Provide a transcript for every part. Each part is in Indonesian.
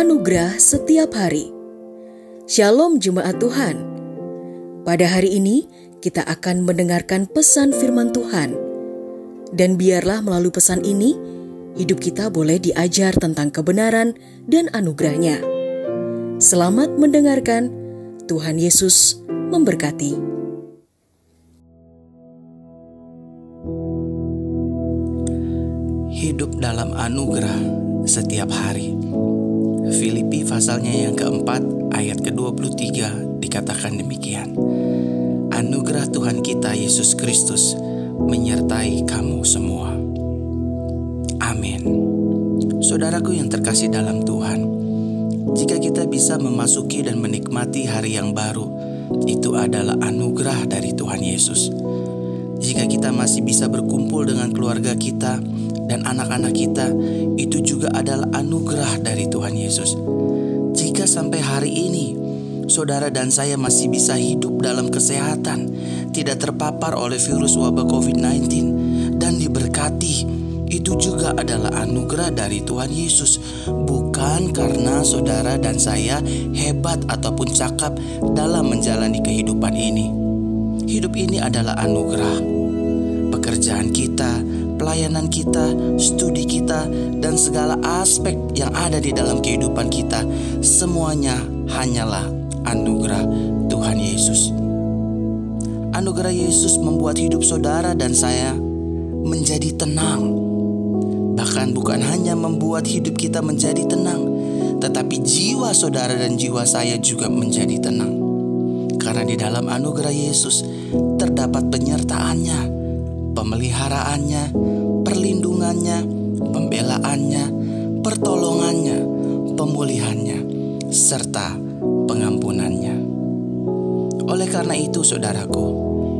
Anugerah setiap hari. Shalom jemaat Tuhan. Pada hari ini kita akan mendengarkan pesan firman Tuhan. Dan biarlah melalui pesan ini hidup kita boleh diajar tentang kebenaran dan anugerahnya. Selamat mendengarkan. Tuhan Yesus memberkati. Hidup dalam anugerah setiap hari. Filipi pasalnya yang keempat ayat ke-23 dikatakan demikian. Anugerah Tuhan kita Yesus Kristus menyertai kamu semua. Amin. Saudaraku yang terkasih dalam Tuhan, jika kita bisa memasuki dan menikmati hari yang baru, itu adalah anugerah dari Tuhan Yesus. Jika kita masih bisa berkumpul dengan keluarga kita dan anak-anak kita, itu juga adalah anugerah dari Tuhan Yesus. Jika sampai hari ini saudara dan saya masih bisa hidup dalam kesehatan, tidak terpapar oleh virus wabah COVID-19, dan diberkati, itu juga adalah anugerah dari Tuhan Yesus, bukan karena saudara dan saya hebat ataupun cakap dalam menjalani kehidupan ini. Hidup ini adalah anugerah. Pekerjaan kita, pelayanan kita, studi kita, dan segala aspek yang ada di dalam kehidupan kita, semuanya hanyalah anugerah Tuhan Yesus. Anugerah Yesus membuat hidup saudara dan saya menjadi tenang. Bahkan bukan hanya membuat hidup kita menjadi tenang, tetapi jiwa saudara dan jiwa saya juga menjadi tenang. Karena di dalam anugerah Yesus terdapat penyertaannya, pemeliharaannya, perlindungannya, pembelaannya, pertolongannya, pemulihannya, serta pengampunannya. Oleh karena itu, saudaraku,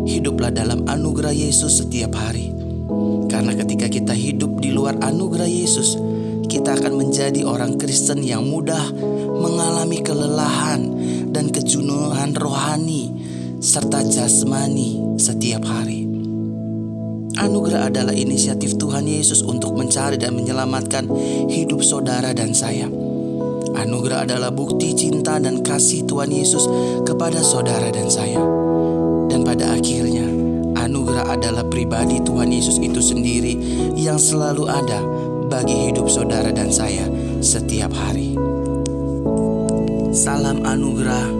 hiduplah dalam anugerah Yesus setiap hari. Karena ketika kita hidup di luar anugerah Yesus, kita akan menjadi orang Kristen yang mudah mengalami kelelahan dan kejenuhan rohani serta jasmani setiap hari. Anugerah adalah inisiatif Tuhan Yesus untuk mencari dan menyelamatkan hidup saudara dan saya. Anugerah adalah bukti cinta dan kasih Tuhan Yesus kepada saudara dan saya. Dan pada akhirnya, anugerah adalah pribadi Tuhan Yesus itu sendiri yang selalu ada bagi hidup saudara dan saya setiap hari. Salam anugerah.